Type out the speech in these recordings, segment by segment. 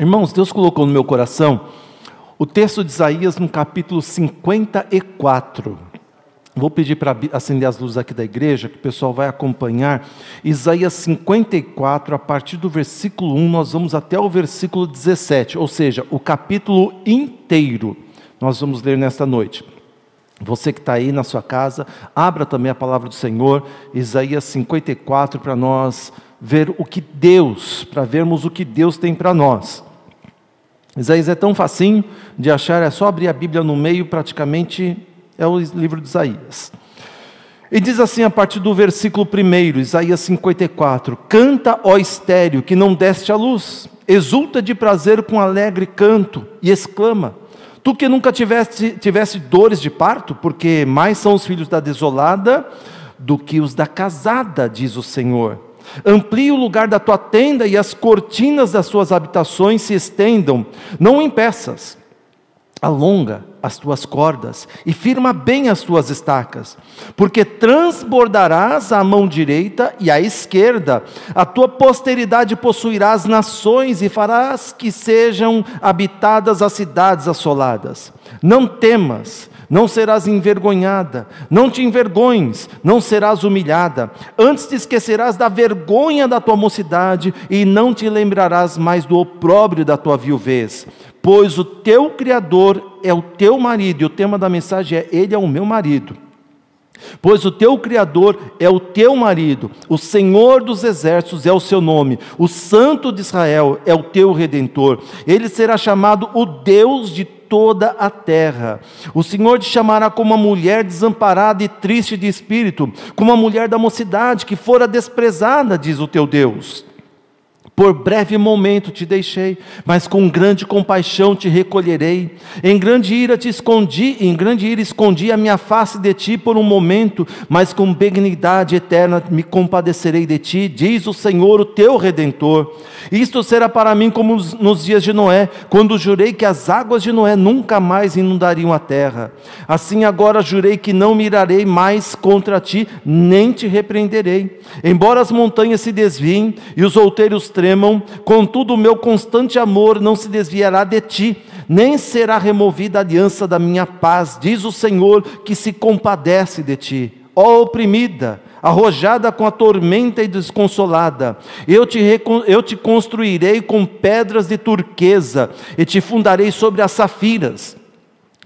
Irmãos, Deus colocou no meu coração o texto de Isaías no capítulo 54. Vou pedir para acender as luzes aqui da igreja, que o pessoal vai acompanhar. Isaías 54, a partir do versículo 1, nós vamos até o versículo 17, ou seja, o capítulo inteiro. Nós vamos ler nesta noite. Você que está aí na sua casa, abra também a palavra do Senhor, Isaías 54, para nós ver o que Deus, para vermos o que Deus tem para nós. Isaías é tão facinho de achar, é só abrir a Bíblia no meio, praticamente é o livro de Isaías. E diz assim a partir do versículo 1, Isaías 54: Canta, ó estéreo, que não deste a luz, exulta de prazer com alegre canto, e exclama: Tu que nunca tiveste, tiveste dores de parto, porque mais são os filhos da desolada do que os da casada, diz o Senhor. Amplie o lugar da tua tenda e as cortinas das suas habitações se estendam. Não impeças. Alonga as tuas cordas e firma bem as tuas estacas, porque transbordarás a mão direita e a esquerda, a tua posteridade possuirá as nações e farás que sejam habitadas as cidades assoladas. Não temas, não serás envergonhada, não te envergonhes, não serás humilhada. Antes te esquecerás da vergonha da tua mocidade e não te lembrarás mais do opróbrio da tua viuvez. Pois o teu Criador é o teu marido, e o tema da mensagem é: Ele é o meu marido. Pois o teu Criador é o teu marido, o Senhor dos exércitos é o seu nome, o Santo de Israel é o teu redentor. Ele será chamado o Deus de toda a terra. O Senhor te chamará como uma mulher desamparada e triste de espírito, como uma mulher da mocidade que fora desprezada, diz o teu Deus. Por breve momento te deixei, mas com grande compaixão te recolherei. Em grande ira te escondi, em grande ira escondi a minha face de ti por um momento, mas com benignidade eterna me compadecerei de ti, diz o Senhor, o teu redentor. Isto será para mim como nos dias de Noé, quando jurei que as águas de Noé nunca mais inundariam a terra. Assim agora jurei que não mirarei mais contra ti, nem te repreenderei. Embora as montanhas se desviem e os outeiros tremam, tremam, contudo o meu constante amor não se desviará de ti, nem será removida a aliança da minha paz, diz o Senhor que se compadece de ti. Ó oprimida, arrojada com a tormenta e desconsolada, eu te, eu te construirei com pedras de turquesa e te fundarei sobre as safiras.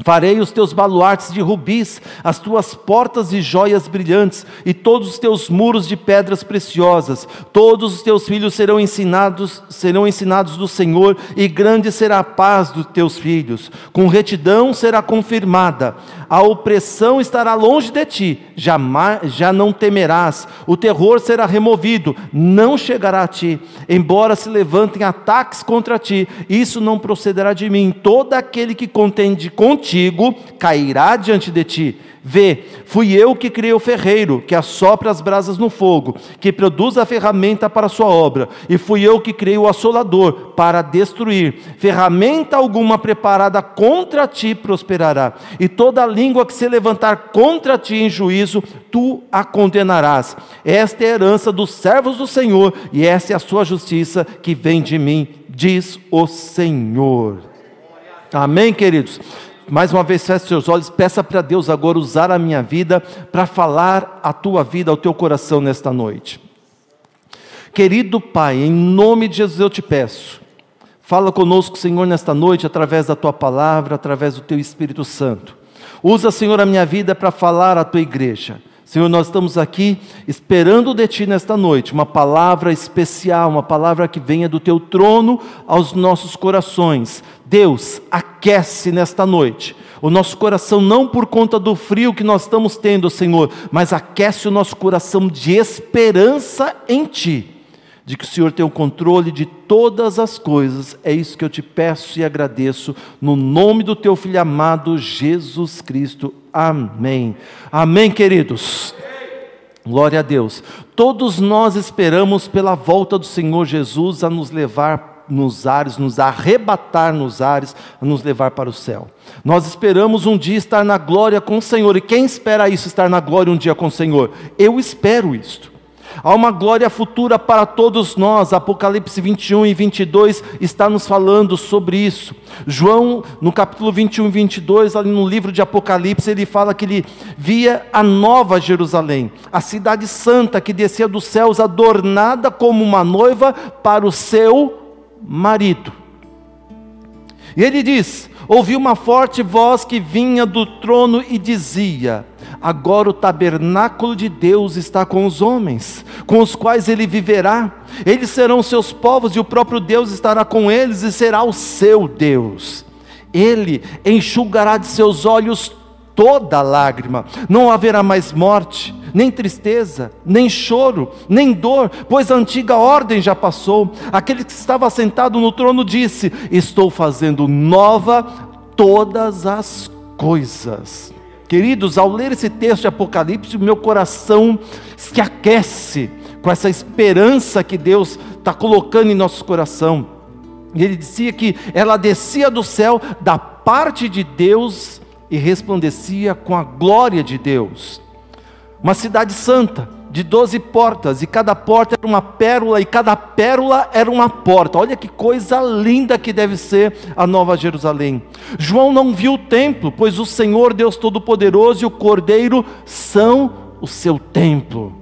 Farei os teus baluartes de rubis, as tuas portas de joias brilhantes, e todos os teus muros de pedras preciosas. Todos os teus filhos serão ensinados, serão ensinados do Senhor, e grande será a paz dos teus filhos. Com retidão será confirmada. A opressão estará longe de ti, jamais já não temerás. O terror será removido, não chegará a ti. Embora se levantem ataques contra ti, isso não procederá de mim. Todo aquele que contende contigo contigo cairá diante de ti. Vê, fui eu que criei o ferreiro, que assopra as brasas no fogo, que produz a ferramenta para a sua obra, e fui eu que criei o assolador para destruir. Ferramenta alguma preparada contra ti prosperará, e toda língua que se levantar contra ti em juízo, tu a condenarás. Esta é a herança dos servos do Senhor, e esta é a sua justiça que vem de mim, diz o Senhor. Amém, queridos? Mais uma vez, feche seus olhos, peça para Deus agora usar a minha vida para falar a tua vida, ao teu coração nesta noite. Querido Pai, em nome de Jesus eu te peço, fala conosco, Senhor, nesta noite, através da tua palavra, através do teu Espírito Santo. Usa, Senhor, a minha vida para falar à tua igreja. Senhor, nós estamos aqui esperando de Ti nesta noite uma palavra especial, uma palavra que venha do Teu trono aos nossos corações. Deus, aquece nesta noite o nosso coração, não por conta do frio que nós estamos tendo, Senhor, mas aquece o nosso coração de esperança em Ti de que o Senhor tem o controle de todas as coisas. É isso que eu te peço e agradeço, no nome do teu filho amado Jesus Cristo. Amém. Amém, queridos. Glória a Deus. Todos nós esperamos pela volta do Senhor Jesus a nos levar nos ares, nos arrebatar nos ares, a nos levar para o céu. Nós esperamos um dia estar na glória com o Senhor. E quem espera isso, estar na glória um dia com o Senhor? Eu espero isto. Há uma glória futura para todos nós. Apocalipse 21 e 22 está nos falando sobre isso. João, no capítulo 21 e 22, ali no livro de Apocalipse, ele fala que ele via a nova Jerusalém, a cidade santa que descia dos céus, adornada como uma noiva para o seu marido. E ele diz: Ouvi uma forte voz que vinha do trono e dizia: Agora o tabernáculo de Deus está com os homens, com os quais ele viverá. Eles serão seus povos e o próprio Deus estará com eles e será o seu Deus. Ele enxugará de seus olhos toda lágrima. Não haverá mais morte nem tristeza, nem choro, nem dor, pois a antiga ordem já passou. Aquele que estava sentado no trono disse: Estou fazendo nova todas as coisas. Queridos, ao ler esse texto de Apocalipse, meu coração se aquece com essa esperança que Deus está colocando em nosso coração. Ele dizia que ela descia do céu da parte de Deus e resplandecia com a glória de Deus uma cidade santa, de doze portas, e cada porta era uma pérola, e cada pérola era uma porta. Olha que coisa linda que deve ser a Nova Jerusalém. João não viu o templo, pois o Senhor Deus Todo-Poderoso e o Cordeiro são o seu templo.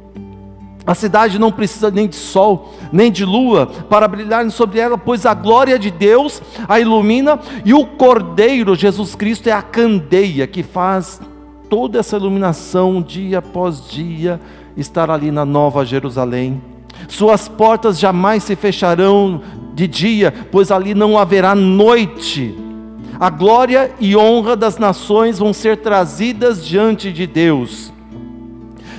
A cidade não precisa nem de sol, nem de lua para brilhar sobre ela, pois a glória de Deus a ilumina e o Cordeiro, Jesus Cristo, é a candeia que faz toda essa iluminação, dia após dia, estar ali na Nova Jerusalém. Suas portas jamais se fecharão de dia, pois ali não haverá noite. A glória e honra das nações vão ser trazidas diante de Deus.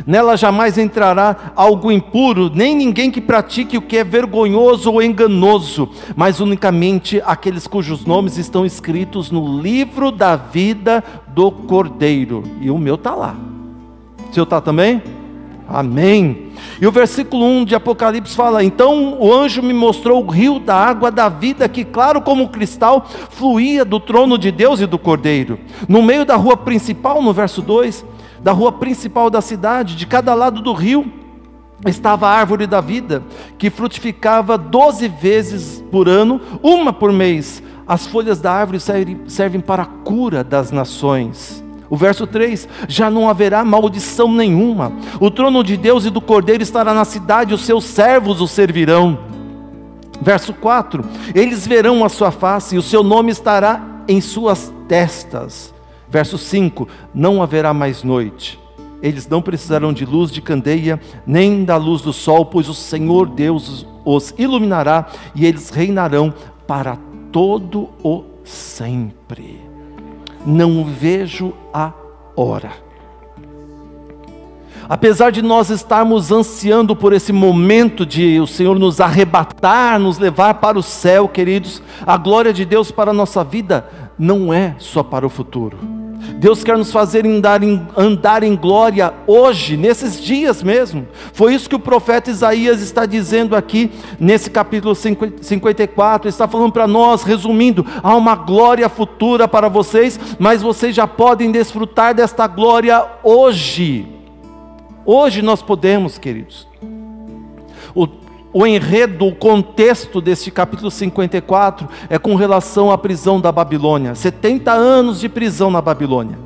Nela jamais entrará algo impuro, nem ninguém que pratique o que é vergonhoso ou enganoso, mas unicamente aqueles cujos nomes estão escritos no livro da vida do Cordeiro. E o meu está lá. O seu está também? Amém. E o versículo 1 de Apocalipse fala: Então o anjo me mostrou o rio da água da vida, que, claro como cristal, fluía do trono de Deus e do Cordeiro. No meio da rua principal, no verso 2, da rua principal da cidade, de cada lado do rio, estava a árvore da vida, que frutificava doze vezes por ano, uma por mês. As folhas da árvore servem para a cura das nações. O verso 3: Já não haverá maldição nenhuma. O trono de Deus e do Cordeiro estará na cidade, os seus servos o servirão. Verso 4: Eles verão a sua face, e o seu nome estará em suas testas. Verso 5: Não haverá mais noite. Eles não precisarão de luz de candeia, nem da luz do sol, pois o Senhor Deus os iluminará e eles reinarão para todo o sempre. Não vejo a hora. Apesar de nós estarmos ansiando por esse momento de o Senhor nos arrebatar, nos levar para o céu, queridos, a glória de Deus para a nossa vida não é só para o futuro Deus quer nos fazer andar em, andar em glória hoje, nesses dias mesmo. Foi isso que o profeta Isaías está dizendo aqui, nesse capítulo 54. Está falando para nós, resumindo: há uma glória futura para vocês, mas vocês já podem desfrutar desta glória hoje. Hoje nós podemos, queridos. O, enredo, o contexto deste capítulo 54 é com relação à prisão da Babilônia. 70 anos de prisão na Babilônia.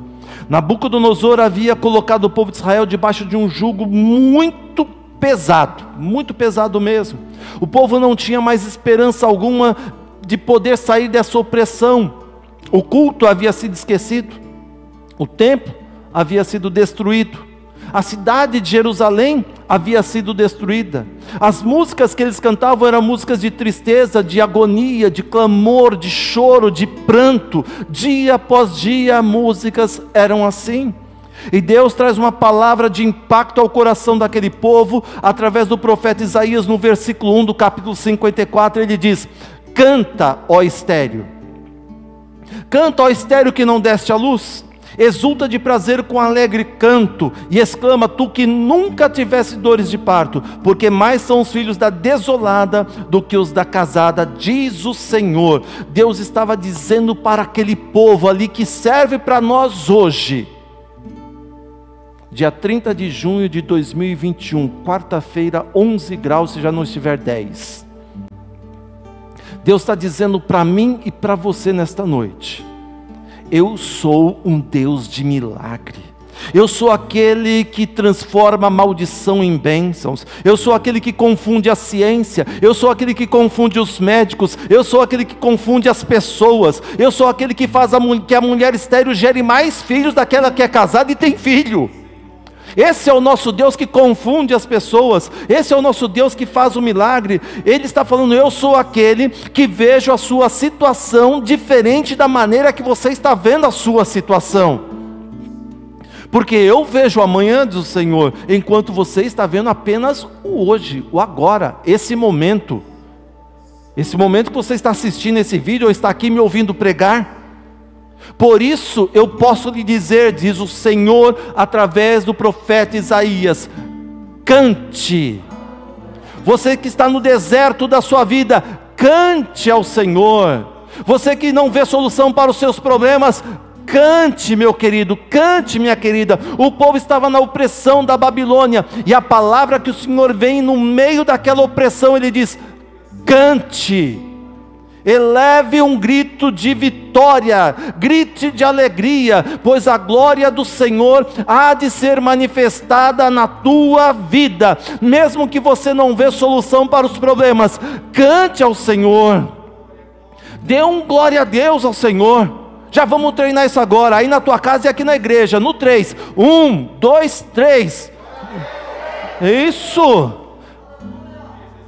Nabucodonosor havia colocado o povo de Israel debaixo de um jugo muito pesado, muito pesado mesmo. O povo não tinha mais esperança alguma de poder sair dessa opressão. O culto havia sido esquecido, o templo havia sido destruído, a cidade de Jerusalém havia sido destruída. As músicas que eles cantavam eram músicas de tristeza, de agonia, de clamor, de choro, de pranto. Dia após dia, músicas eram assim. E Deus traz uma palavra de impacto ao coração daquele povo, através do profeta Isaías, no versículo 1 do capítulo 54, ele diz: Canta, ó estéreo, canta, ó estéreo que não deste a luz, exulta de prazer com alegre canto, e exclama: Tu que nunca tivesse dores de parto, porque mais são os filhos da desolada do que os da casada, diz o Senhor. Deus estava dizendo para aquele povo ali que serve para nós hoje dia 30 de junho de 2021, quarta-feira, 11 graus, se já não estiver 10. Deus está dizendo para mim e para você nesta noite: eu sou um Deus de milagre. Eu sou aquele que transforma maldição em bênçãos. Eu sou aquele que confunde a ciência. Eu sou aquele que confunde os médicos. Eu sou aquele que confunde as pessoas. Eu sou aquele que faz a, que a mulher estéreo gere mais filhos daquela que é casada e tem filho. Esse é o nosso Deus que confunde as pessoas. Esse é o nosso Deus que faz o milagre. Ele está falando: Eu sou aquele que vejo a sua situação diferente da maneira que você está vendo a sua situação. Porque eu vejo amanhã, diz o Senhor, enquanto você está vendo apenas o hoje, o agora, esse momento. Esse momento que você está assistindo esse vídeo ou está aqui me ouvindo pregar. Por isso eu posso lhe dizer, diz o Senhor através do profeta Isaías: cante. Você que está no deserto da sua vida, cante ao Senhor. Você que não vê solução para os seus problemas, Cante, meu querido, cante, minha querida. O povo estava na opressão da Babilônia, e a palavra que o Senhor vem no meio daquela opressão, ele diz: cante. Eleve um grito de vitória, grite de alegria, pois a glória do Senhor há de ser manifestada na tua vida, mesmo que você não vê solução para os problemas, cante ao Senhor, dê um glória a Deus ao Senhor. Já vamos treinar isso agora, aí na tua casa e aqui na igreja. No 3. 1, 2, 3. Isso.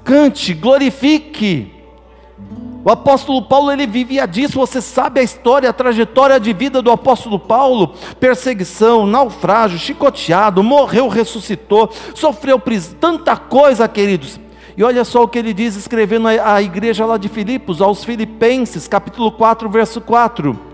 Cante, glorifique. O apóstolo Paulo ele vivia disso, você sabe a história, a trajetória de vida do apóstolo Paulo: perseguição, naufrágio, chicoteado, morreu, ressuscitou, sofreu prisão, tanta coisa, queridos. E olha só o que ele diz escrevendo à igreja lá de Filipos, aos Filipenses, capítulo 4, verso 4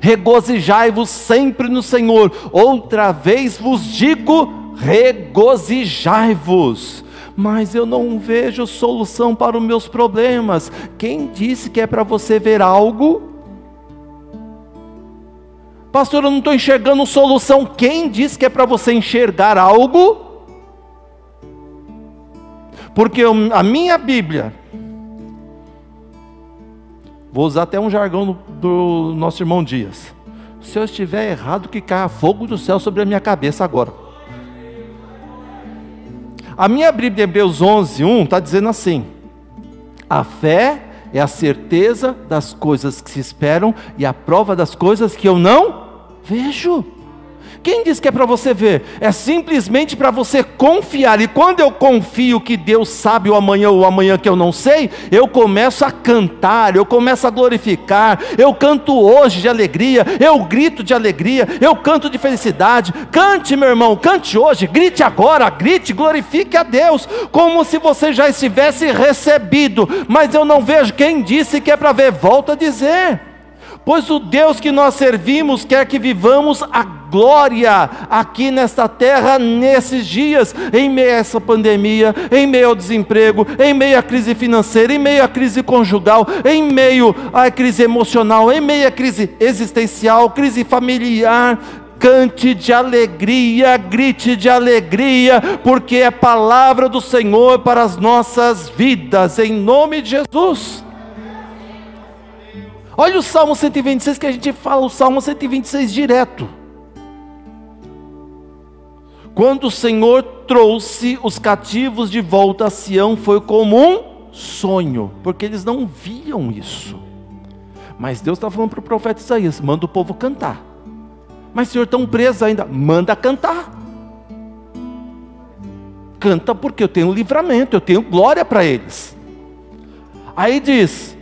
regozijai-vos sempre no Senhor. Outra vez vos digo: regozijai-vos. Mas eu não vejo solução para os meus problemas. Quem disse que é para você ver algo? Pastor, eu não estou enxergando solução. Quem disse que é para você enxergar algo? Porque a minha Bíblia, Vou usar até um jargão do, do nosso irmão Dias. Se eu estiver errado, que caia fogo do céu sobre a minha cabeça agora. A minha Bíblia Hebreus 11, 1 está dizendo assim: A fé é a certeza das coisas que se esperam e a prova das coisas que eu não vejo. Quem diz que é para você ver? É simplesmente para você confiar. E quando eu confio que Deus sabe o amanhã ou o amanhã que eu não sei, eu começo a cantar, eu começo a glorificar. Eu canto hoje de alegria, eu grito de alegria, eu canto de felicidade. Cante, meu irmão, cante hoje, grite agora, grite, glorifique a Deus, como se você já estivesse recebido. Mas eu não vejo quem disse que é para ver, volta a dizer. Pois o Deus que nós servimos quer que vivamos a glória aqui nesta terra, nesses dias, em meio a essa pandemia, em meio ao desemprego, em meio à crise financeira, em meio à crise conjugal, em meio à crise emocional, em meio à crise existencial, crise familiar. Cante de alegria, grite de alegria, porque é palavra do Senhor para as nossas vidas, em nome de Jesus. Olha o Salmo 126 que a gente fala, o Salmo 126 direto. Quando o Senhor trouxe os cativos de volta a Sião, foi como um sonho, porque eles não viam isso. Mas Deus está falando para o profeta Isaías: manda o povo cantar. Mas Senhor, estão presos ainda, manda cantar. Canta porque eu tenho livramento, eu tenho glória para eles. Aí diz: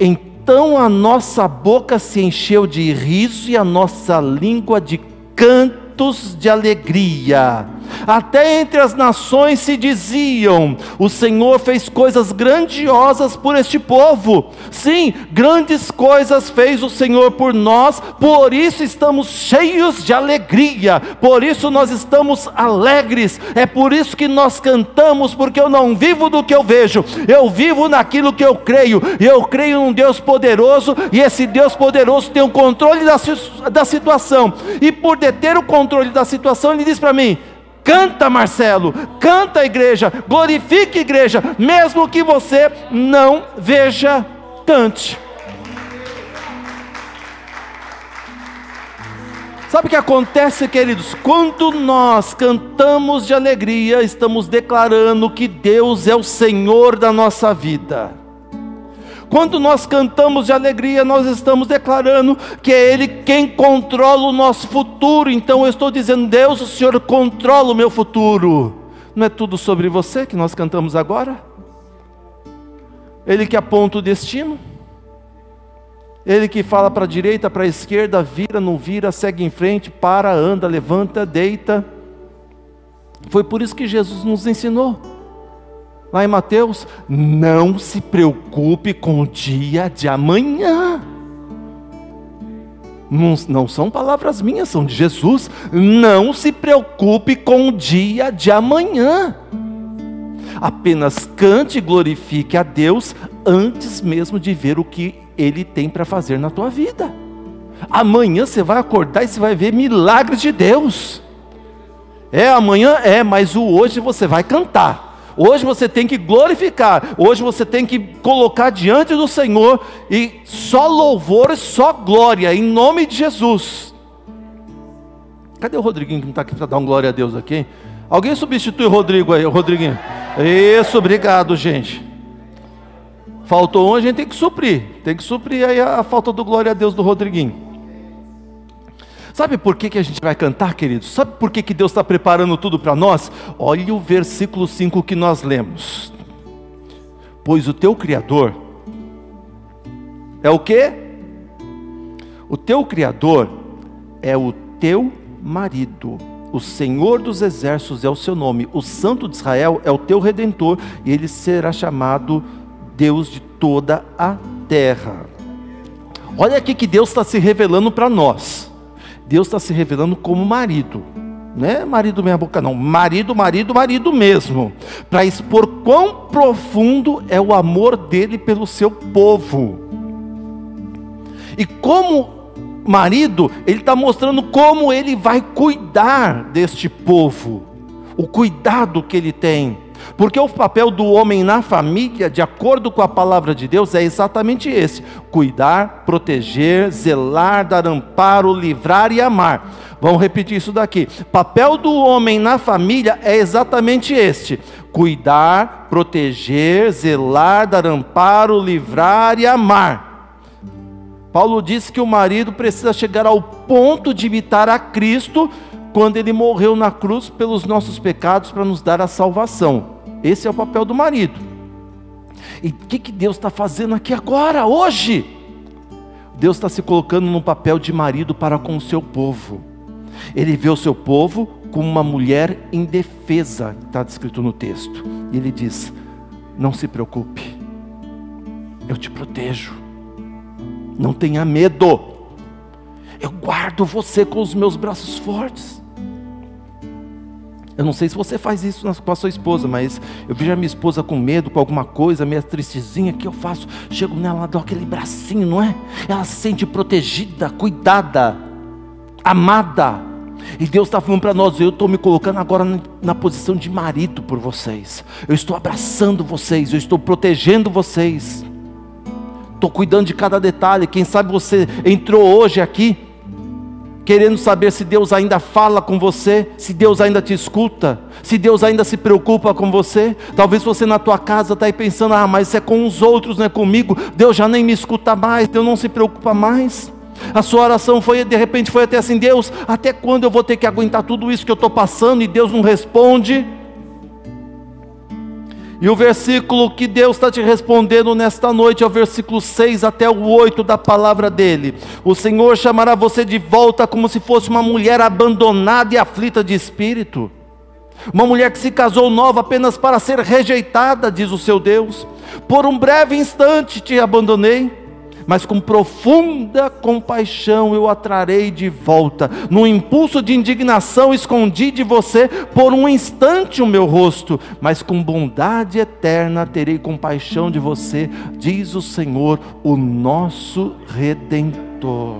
em então a nossa boca se encheu de riso e a nossa língua de cantos de alegria. Até entre as nações se diziam: O Senhor fez coisas grandiosas por este povo. Sim, grandes coisas fez o Senhor por nós, por isso estamos cheios de alegria, por isso nós estamos alegres. É por isso que nós cantamos, porque eu não vivo do que eu vejo, eu vivo naquilo que eu creio. Eu creio num Deus poderoso, e esse Deus poderoso tem o controle da, da situação. E por deter o controle da situação, ele diz para mim: Canta, Marcelo, canta, igreja, glorifique, igreja, mesmo que você não veja, cante. Sabe o que acontece, queridos? Quando nós cantamos de alegria, estamos declarando que Deus é o Senhor da nossa vida. Quando nós cantamos de alegria, nós estamos declarando que é Ele quem controla o nosso futuro. Então eu estou dizendo, Deus, o Senhor controla o meu futuro. Não é tudo sobre você que nós cantamos agora? Ele que aponta o destino. Ele que fala para a direita, para a esquerda, vira, não vira, segue em frente, para, anda, levanta, deita. Foi por isso que Jesus nos ensinou lá em Mateus, não se preocupe com o dia de amanhã. Não, não, são palavras minhas, são de Jesus. Não se preocupe com o dia de amanhã. Apenas cante e glorifique a Deus antes mesmo de ver o que Ele tem para fazer na tua vida. Amanhã você vai acordar e você vai ver milagres de Deus. É amanhã? É, mas o hoje você vai cantar. Hoje você tem que glorificar, hoje você tem que colocar diante do Senhor e só louvor só glória, em nome de Jesus. Cadê o Rodriguinho que não está aqui para dar um glória a Deus aqui? Alguém substitui o Rodrigo aí, o Rodriguinho? Isso, obrigado, gente. Faltou um, a gente tem que suprir. Tem que suprir aí a falta do glória a Deus do Rodriguinho. Sabe por que, que a gente vai cantar, queridos? Sabe por que, que Deus está preparando tudo para nós? Olha o versículo 5 que nós lemos. Pois o teu Criador é o que? O teu Criador é o teu marido. O Senhor dos exércitos é o seu nome. O Santo de Israel é o teu redentor. E ele será chamado Deus de toda a terra. Olha aqui que Deus está se revelando para nós. Deus está se revelando como marido. Não é marido meia boca, não. Marido, marido, marido mesmo. Para expor quão profundo é o amor dele pelo seu povo. E como marido, ele está mostrando como ele vai cuidar deste povo. O cuidado que ele tem. Porque o papel do homem na família, de acordo com a palavra de Deus, é exatamente esse: cuidar, proteger, zelar, dar amparo, livrar e amar. Vamos repetir isso daqui. Papel do homem na família é exatamente este: cuidar, proteger, zelar, dar amparo, livrar e amar. Paulo diz que o marido precisa chegar ao ponto de imitar a Cristo quando ele morreu na cruz pelos nossos pecados para nos dar a salvação. Esse é o papel do marido. E o que, que Deus está fazendo aqui agora, hoje? Deus está se colocando no papel de marido para com o seu povo. Ele vê o seu povo como uma mulher indefesa, está descrito no texto. E ele diz: Não se preocupe, eu te protejo, não tenha medo, eu guardo você com os meus braços fortes. Eu não sei se você faz isso com a sua esposa, mas eu vejo a minha esposa com medo, com alguma coisa, minha tristezinha, que eu faço? Chego nela, dou aquele bracinho, não é? Ela se sente protegida, cuidada, amada. E Deus está falando para nós: eu estou me colocando agora na posição de marido por vocês. Eu estou abraçando vocês, eu estou protegendo vocês. Estou cuidando de cada detalhe. Quem sabe você entrou hoje aqui querendo saber se Deus ainda fala com você, se Deus ainda te escuta, se Deus ainda se preocupa com você. Talvez você na tua casa está aí pensando, ah, mas isso é com os outros, não é comigo. Deus já nem me escuta mais, Deus não se preocupa mais. A sua oração foi, de repente, foi até assim: Deus, até quando eu vou ter que aguentar tudo isso que eu estou passando e Deus não responde? E o versículo que Deus está te respondendo nesta noite é o versículo 6 até o 8 da palavra dele. O Senhor chamará você de volta como se fosse uma mulher abandonada e aflita de espírito. Uma mulher que se casou nova apenas para ser rejeitada, diz o seu Deus. Por um breve instante te abandonei, mas com profunda compaixão eu a trarei de volta. No impulso de indignação escondi de você por um instante o meu rosto, mas com bondade eterna terei compaixão de você, diz o Senhor, o nosso redentor.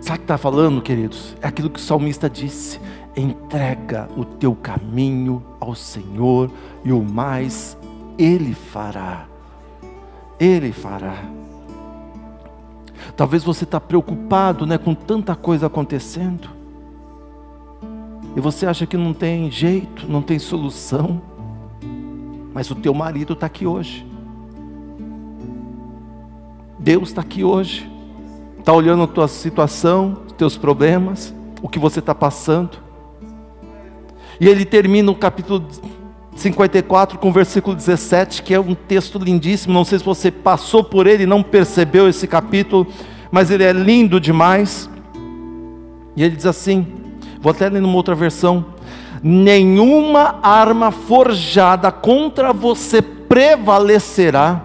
Sabe o que está falando, queridos? É aquilo que o salmista disse entrega o teu caminho ao Senhor e o mais Ele fará. Ele fará. Talvez você está preocupado né, com tanta coisa acontecendo. E você acha que não tem jeito, não tem solução. Mas o teu marido está aqui hoje. Deus está aqui hoje. Está olhando a tua situação, os teus problemas, o que você está passando. E ele termina o capítulo 54 com versículo 17, que é um texto lindíssimo. Não sei se você passou por ele e não percebeu esse capítulo, mas ele é lindo demais. E ele diz assim: vou até ler numa outra versão. Nenhuma arma forjada contra você prevalecerá,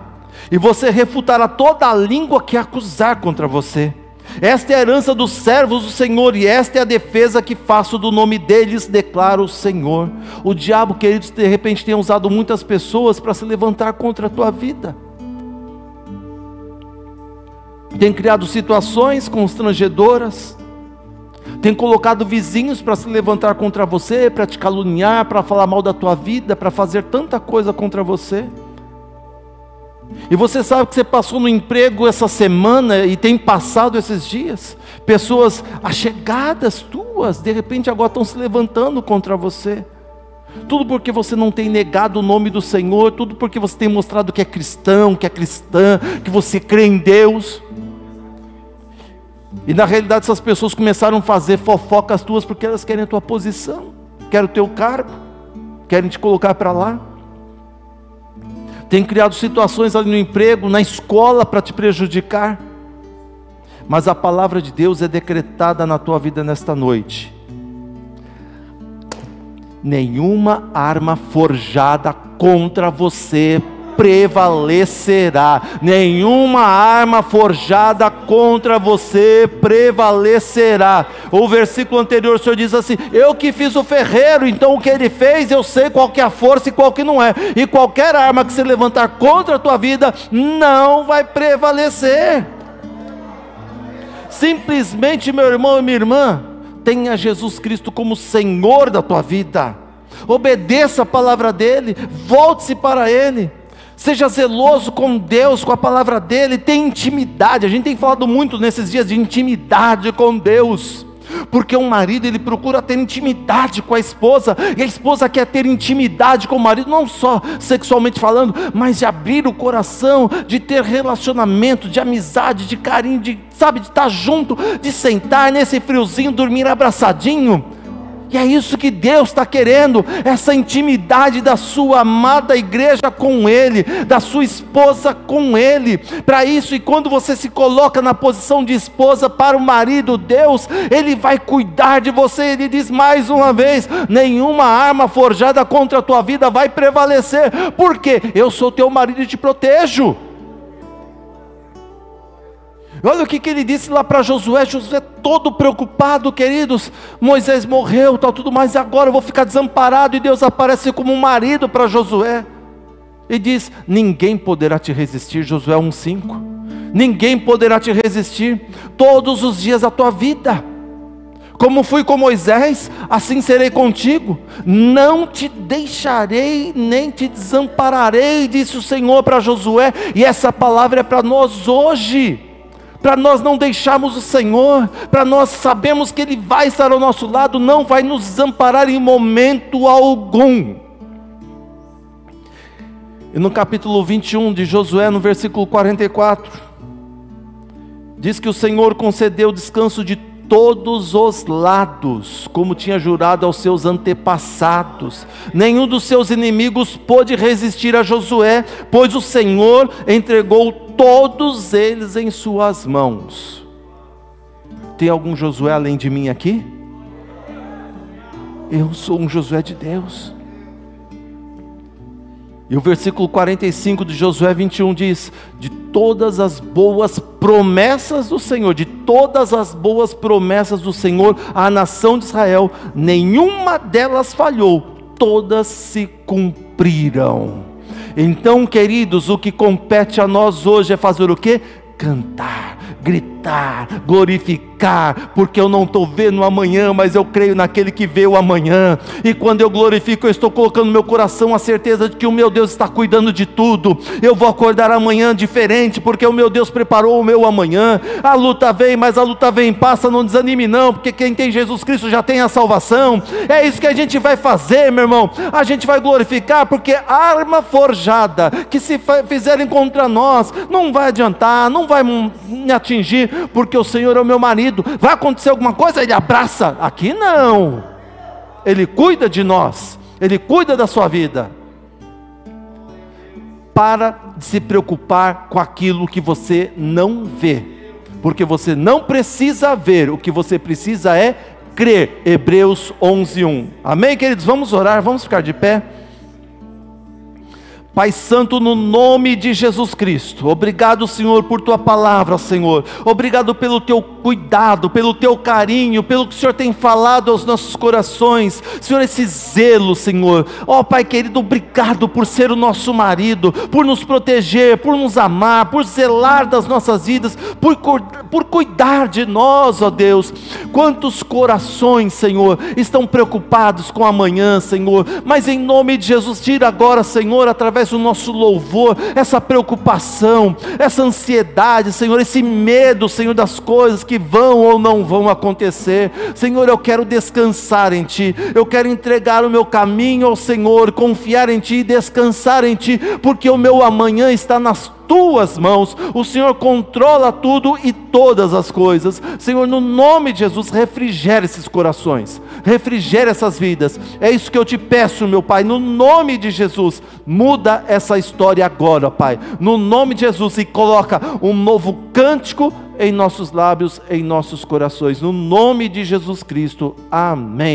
e você refutará toda a língua que acusar contra você. Esta é a herança dos servos do Senhor, e esta é a defesa que faço do nome deles, declara o Senhor. O diabo, queridos, de repente tem usado muitas pessoas para se levantar contra a tua vida. Tem criado situações constrangedoras, tem colocado vizinhos para se levantar contra você, para te caluniar, para falar mal da tua vida, para fazer tanta coisa contra você. E você sabe que você passou no emprego essa semana e tem passado esses dias. Pessoas achegadas tuas, de repente agora estão se levantando contra você. Tudo porque você não tem negado o nome do Senhor, tudo porque você tem mostrado que é cristão, que é cristã, que você crê em Deus. E na realidade essas pessoas começaram a fazer fofocas tuas porque elas querem a tua posição, querem o teu cargo, querem te colocar para lá tem criado situações ali no emprego, na escola para te prejudicar. Mas a palavra de Deus é decretada na tua vida nesta noite. Nenhuma arma forjada contra você prevalecerá, nenhuma arma forjada contra você prevalecerá. O versículo anterior, o Senhor diz assim: Eu que fiz o ferreiro, então o que ele fez, eu sei qual que é a força e qual que não é, e qualquer arma que se levantar contra a tua vida não vai prevalecer. Simplesmente, meu irmão e minha irmã, tenha Jesus Cristo como Senhor da tua vida. Obedeça a palavra dele, volte-se para ele. Seja zeloso com Deus, com a palavra dele, tenha intimidade. A gente tem falado muito nesses dias de intimidade com Deus. Porque um marido ele procura ter intimidade com a esposa, e a esposa quer ter intimidade com o marido, não só sexualmente falando, mas de abrir o coração, de ter relacionamento, de amizade, de carinho, de sabe, de estar junto, de sentar nesse friozinho, dormir abraçadinho. E é isso que Deus está querendo, essa intimidade da sua amada igreja com Ele, da sua esposa com Ele. Para isso, e quando você se coloca na posição de esposa para o marido, Deus, Ele vai cuidar de você. Ele diz mais uma vez: nenhuma arma forjada contra a tua vida vai prevalecer, porque eu sou teu marido e te protejo. Olha o que, que ele disse lá para Josué, Josué todo preocupado, queridos, Moisés morreu, tal, tudo mais, agora eu vou ficar desamparado, e Deus aparece como um marido para Josué, e diz, ninguém poderá te resistir, Josué 1,5, ninguém poderá te resistir, todos os dias da tua vida, como fui com Moisés, assim serei contigo, não te deixarei, nem te desampararei, disse o Senhor para Josué, e essa palavra é para nós hoje, para nós não deixarmos o Senhor, para nós sabemos que Ele vai estar ao nosso lado, não vai nos desamparar em momento algum. E no capítulo 21 de Josué, no versículo 44, diz que o Senhor concedeu descanso de todos os lados, como tinha jurado aos seus antepassados. Nenhum dos seus inimigos pôde resistir a Josué, pois o Senhor entregou todos eles em suas mãos. Tem algum Josué além de mim aqui? Eu sou um Josué de Deus. E o versículo 45 de Josué 21 diz: De todas as boas promessas do Senhor, de todas as boas promessas do Senhor à nação de Israel, nenhuma delas falhou, todas se cumpriram. Então, queridos, o que compete a nós hoje é fazer o que? Cantar, gritar, glorificar porque eu não estou vendo o amanhã, mas eu creio naquele que vê o amanhã. E quando eu glorifico, eu estou colocando no meu coração a certeza de que o meu Deus está cuidando de tudo. Eu vou acordar amanhã diferente, porque o meu Deus preparou o meu amanhã. A luta vem, mas a luta vem, passa, não desanime não, porque quem tem Jesus Cristo já tem a salvação. É isso que a gente vai fazer, meu irmão. A gente vai glorificar, porque arma forjada que se fizerem contra nós não vai adiantar, não vai me atingir, porque o Senhor é o meu marido vai acontecer alguma coisa, ele abraça. Aqui não. Ele cuida de nós, ele cuida da sua vida. Para de se preocupar com aquilo que você não vê, porque você não precisa ver, o que você precisa é crer. Hebreus 11:1. Amém, queridos? Vamos orar, vamos ficar de pé. Pai Santo, no nome de Jesus Cristo, obrigado, Senhor, por tua palavra, Senhor. Obrigado pelo teu cuidado, pelo teu carinho, pelo que o Senhor tem falado aos nossos corações. Senhor, esse zelo, Senhor. Ó oh, Pai querido, obrigado por ser o nosso marido, por nos proteger, por nos amar, por zelar das nossas vidas, por, por cuidar de nós, ó Deus. Quantos corações, Senhor, estão preocupados com amanhã, Senhor. Mas em nome de Jesus, tira agora, Senhor, através o nosso louvor, essa preocupação, essa ansiedade, Senhor, esse medo, Senhor, das coisas que vão ou não vão acontecer. Senhor, eu quero descansar em Ti, eu quero entregar o meu caminho ao Senhor, confiar em Ti e descansar em Ti, porque o meu amanhã está nas tuas mãos, o Senhor controla tudo e todas as coisas. Senhor, no nome de Jesus, refrigere esses corações, refrigere essas vidas. É isso que eu te peço, meu Pai, no nome de Jesus. Muda essa história agora, Pai, no nome de Jesus, e coloca um novo cântico em nossos lábios, em nossos corações, no nome de Jesus Cristo. Amém.